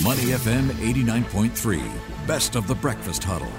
Money FM 89.3, best of the breakfast huddle.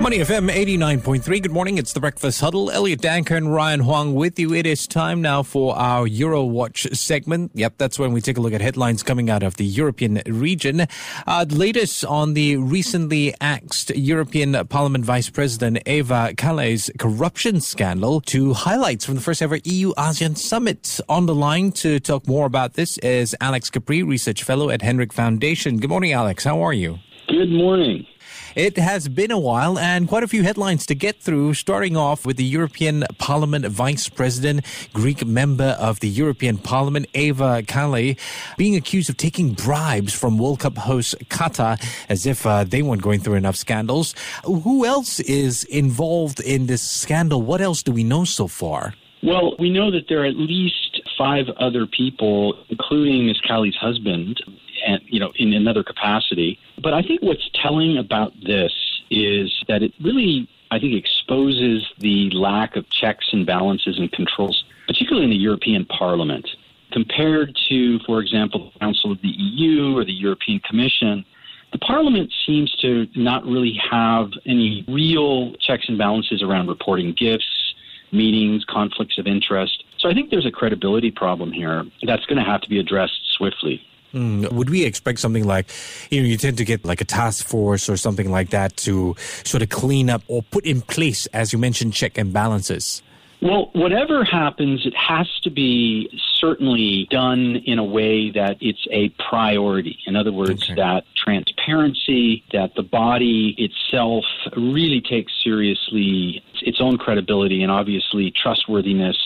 Money FM 89.3. Good morning. It's the Breakfast Huddle. Elliot Danker and Ryan Huang with you. It is time now for our Eurowatch segment. Yep, that's when we take a look at headlines coming out of the European region. Uh, latest on the recently axed European Parliament Vice President Eva Kaili's corruption scandal to highlights from the first ever EU ASEAN Summit. On the line to talk more about this is Alex Capri, Research Fellow at Hinrich Foundation. Good morning, Alex. How are you? Good morning. It has been a while and quite a few headlines to get through, starting off with the European Parliament Vice President, Greek member of the European Parliament, Eva Kaili, being accused of taking bribes from World Cup host Qatar as if uh, they weren't going through enough scandals. Who else is involved in this scandal? What else do we know so far? Well, we know that there are at least five other people, including Ms. Kaili's husband, and you know, in another capacity. But I think what's telling about this is that it really, I think, exposes the lack of checks and balances and controls, particularly in the European Parliament, compared to, for example, the Council of the EU or the European Commission. The Parliament seems to not really have any real checks and balances around reporting gifts, meetings, conflicts of interest. So I think there's a credibility problem here that's going to have to be addressed swiftly. Mm, would we expect something like, you know, you tend to get like a task force or something like that to sort of clean up or put in place, as you mentioned, check and balances? Well, whatever happens, it has to be certainly done in a way that it's a priority. In other words, okay. that transparency, that the body itself really takes seriously its own credibility and obviously trustworthiness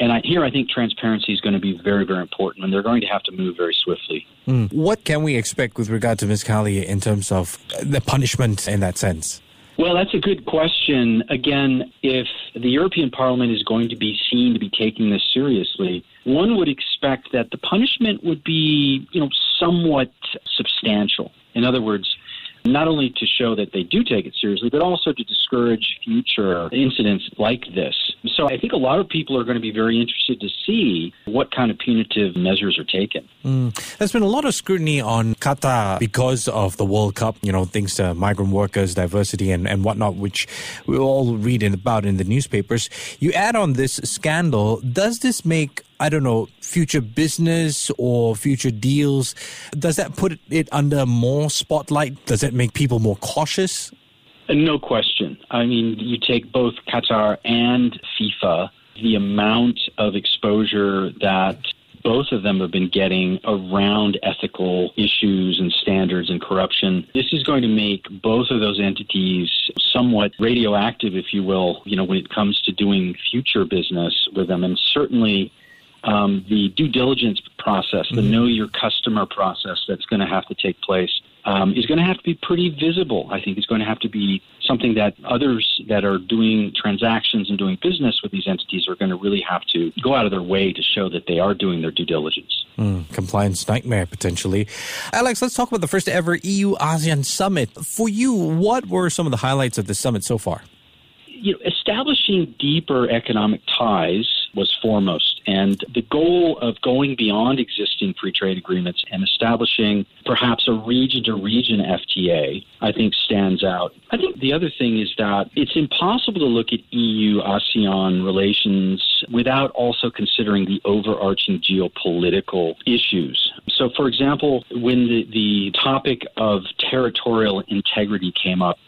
and I, here, I think transparency is going to be very, very important, and they're going to have to move very swiftly. Mm. What can we expect with regard to Ms. Kaili in terms of the punishment in that sense? Well, that's a good question. Again, if the European Parliament is going to be seen to be taking this seriously, one would expect that the punishment would be, you know, somewhat substantial. In other words, not only to show that they do take it seriously, but also to discourage future incidents like this. So I think a lot of people are going to be very interested to see what kind of punitive measures are taken. Mm. There's been a lot of scrutiny on Qatar because of the World Cup, you know, things to migrant workers, diversity, and, and whatnot, which we all read about in the newspapers. You add on this scandal, does this make I don't know, future business or future deals, does that put it under more spotlight? Does that make people more cautious? No question. I mean, you take both Qatar and FIFA, the amount of exposure that both of them have been getting around ethical issues and standards and corruption. This is going to make both of those entities somewhat radioactive, if you will, you know, when it comes to doing future business with them. And certainly um, the due diligence process, the mm-hmm. know your customer process that's going to have to take place um, is going to have to be pretty visible. I think it's going to have to be something that others that are doing transactions and doing business with these entities are going to really have to go out of their way to show that they are doing their due diligence. Mm, compliance nightmare potentially. Alex, let's talk about the first ever EU ASEAN summit. For you, what were some of the highlights of the summit so far? You know, establishing deeper economic ties was foremost. And the goal of going beyond existing free trade agreements and establishing perhaps a region to region FTA, I think stands out. I think the other thing is that it's impossible to look at EU ASEAN relations without also considering the overarching geopolitical issues. So, for example, when the, the topic of territorial integrity came up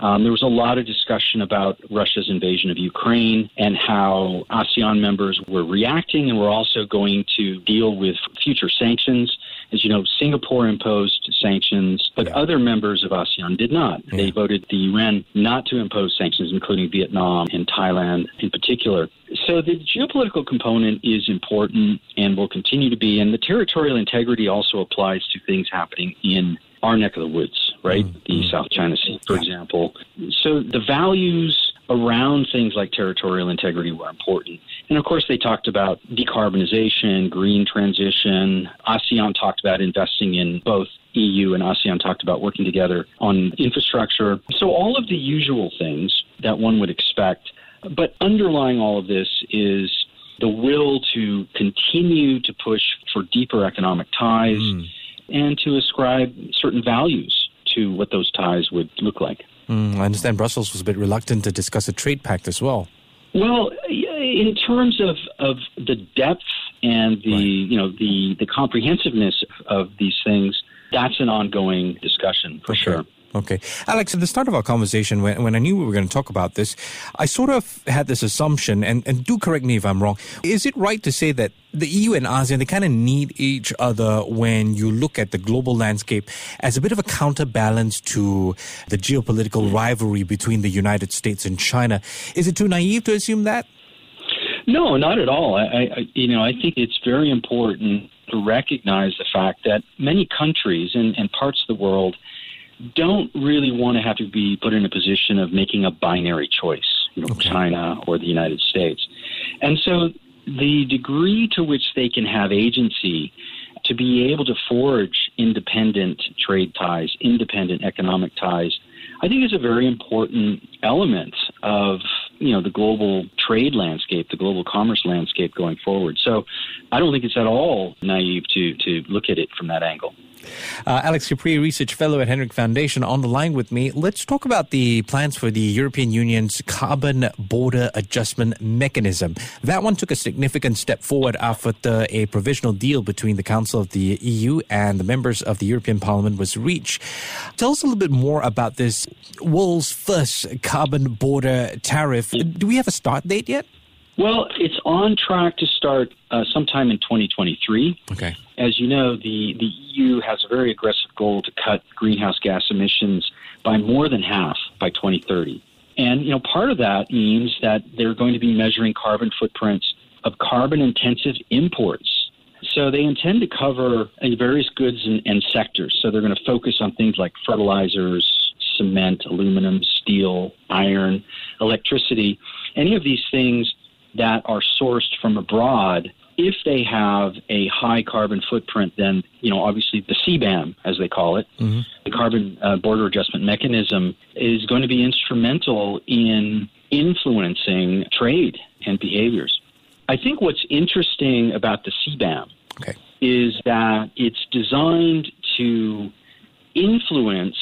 um, there was a lot of discussion about Russia's invasion of Ukraine and how ASEAN members were reacting and were also going to deal with future sanctions. As you know, Singapore imposed sanctions, but yeah. other members of ASEAN did not. Yeah. They voted the UN not to impose sanctions, including Vietnam and Thailand in particular. So the geopolitical component is important and will continue to be, and the territorial integrity also applies to things happening in our neck of the woods, right? Mm-hmm. The mm. South China Sea, for yeah. example. So the values around things like territorial integrity were important. And of course, they talked about decarbonization, green transition. ASEAN talked about investing in both EU and ASEAN talked about working together on infrastructure. So, all of the usual things that one would expect. But underlying all of this is the will to continue to push for deeper economic ties mm. and to ascribe certain values to what those ties would look like. Mm, I understand Brussels was a bit reluctant to discuss a trade pact as well. Well, in terms of, of the depth and the right. you know the the comprehensiveness of these things, that's an ongoing discussion for okay. sure. Okay. Alex, at the start of our conversation, when, when I knew we were going to talk about this, I sort of had this assumption, and, and do correct me if I'm wrong. Is it right to say that the EU and ASEAN, they kind of need each other when you look at the global landscape as a bit of a counterbalance to the geopolitical rivalry between the United States and China? Is it too naive to assume that? No, not at all. I, I you know, I think it's very important to recognize the fact that many countries and, and parts of the world – don't really want to have to be put in a position of making a binary choice, you know, okay. China or the United States. And so the degree to which they can have agency to be able to forge independent trade ties, independent economic ties, I think is a very important element of you know the global trade landscape, the global commerce landscape going forward. So I don't think it's at all naive to to look at it from that angle. Uh, Alex Capri, Research Fellow at Hinrich Foundation, on the line with me. Let's talk about the plans for the European Union's carbon border adjustment mechanism. That one took a significant step forward after a provisional deal between the Council of the EU and the members of the European Parliament was reached. Tell us a little bit more about this world's first carbon border tariff. Do we have a start date yet? Well, it's on track to start uh, sometime in 2023. Okay. As you know, the, the EU has a very aggressive goal to cut greenhouse gas emissions by more than half by 2030. And, you know, part of that means that they're going to be measuring carbon footprints of carbon intensive imports. So they intend to cover various goods and, and sectors. So they're going to focus on things like fertilizers, cement, aluminum, steel, iron, electricity. Any of these things that are sourced from abroad if they have a high carbon footprint, then you know obviously the CBAM, as they call it, mm-hmm. the carbon uh, border adjustment mechanism, is going to be instrumental in influencing trade and behaviors. I think what's interesting about the CBAM okay. is that it's designed to influence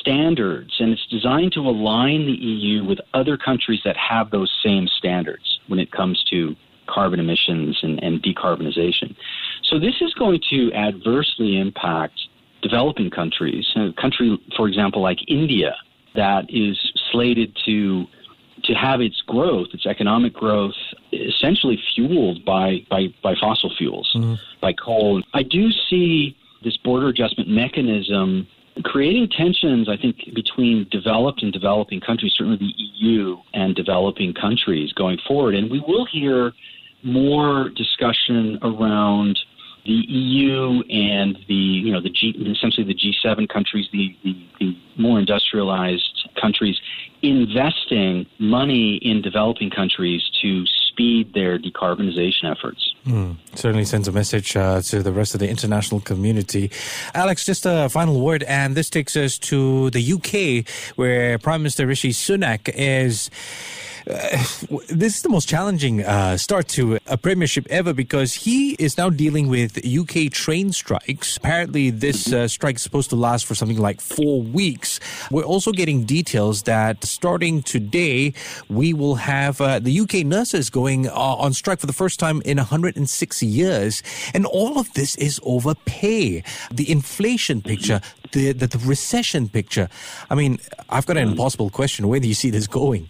standards and it's designed to align the EU with other countries that have those same standards when it comes to carbon emissions and, and decarbonization. So this is going to adversely impact developing countries. A country, for example, like India, that is slated to to have its growth, its economic growth, essentially fueled by by, by fossil fuels, mm-hmm. by coal. I do see this border adjustment mechanism creating tensions, I think, between developed and developing countries, certainly the EU and developing countries going forward. And we will hear more discussion around the EU and the you know the G essentially the G7 countries, the, the, the more industrialized countries, investing money in developing countries to speed their decarbonization efforts. Mm, certainly sends a message uh, to the rest of the international community. Alex, just a final word, and this takes us to the UK, where Prime Minister Rishi Sunak is this is the most challenging uh, start to a premiership ever because he is now dealing with UK train strikes. Apparently, this uh, strike is supposed to last for something like four weeks. We're also getting details that starting today, we will have uh, the UK nurses going uh, on strike for the first time in 106 years. And all of this is over pay. The inflation picture, the, the, the recession picture. I mean, I've got an impossible question. Where do you see this going?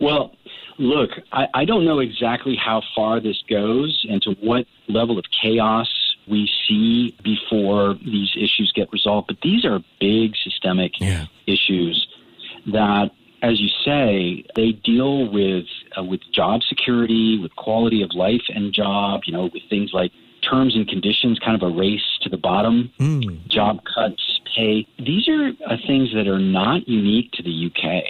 Well, look, I, I don't know exactly how far this goes and to what level of chaos we see before these issues get resolved. But these are big systemic yeah. issues that, as you say, they deal with uh, with job security, with quality of life and job. You know, with things like terms and conditions, kind of a race to the bottom, mm. job cuts, pay. These are uh, things that are not unique to the UK.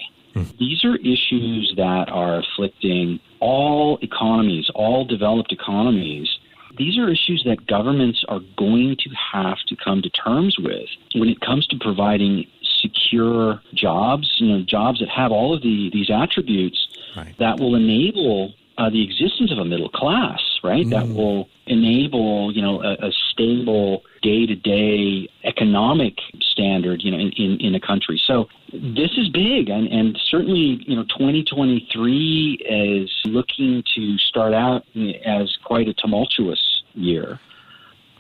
These are issues that are afflicting all economies, all developed economies. These are issues that governments are going to have to come to terms with when it comes to providing secure jobs, you know, jobs that have all of the, these attributes right. that will enable uh, the existence of a middle class, right? Mm. That will enable, you know, a, a stable day-to-day economic standard, you know, in, in, in a country. So this is big, and, and certainly, you know, 2023 is looking to start out as quite a tumultuous year.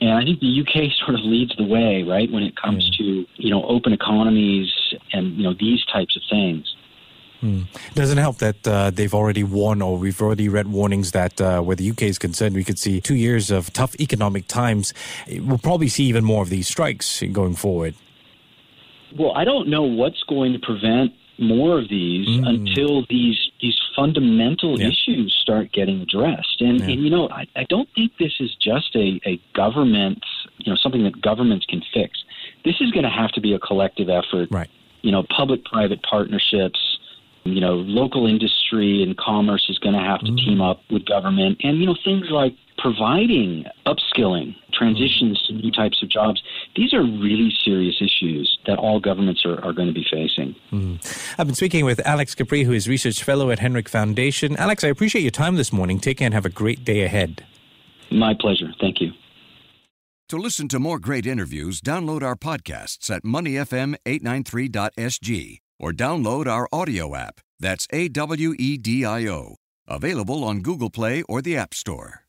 And I think the UK sort of leads the way, right, when it comes to you know open economies and you know these types of things. Hmm. Doesn't help that uh, they've already warned, or we've already read warnings that uh, where the UK is concerned, we could see two years of tough economic times. We'll probably see even more of these strikes going forward. Well, I don't know what's going to prevent more of these mm. until these these fundamental yeah. issues start getting addressed. And, yeah. and you know, I, I don't think this is just a, a government, you know, something that governments can fix. This is going to have to be a collective effort. Right. You know, public-private partnerships. You know, local industry and commerce is going to have to mm. team up with government, and you know, things like providing upskilling, transitions to new types of jobs, these are really serious issues that all governments are, are going to be facing. Mm. I've been speaking with Alex Capri, who is Research Fellow at Hinrich Foundation. Alex, I appreciate your time this morning. Take care and have a great day ahead. My pleasure. Thank you. To listen to more great interviews, download our podcasts at moneyfm893.sg or download our audio app. That's A W E D I O. Available on Google Play or the App Store.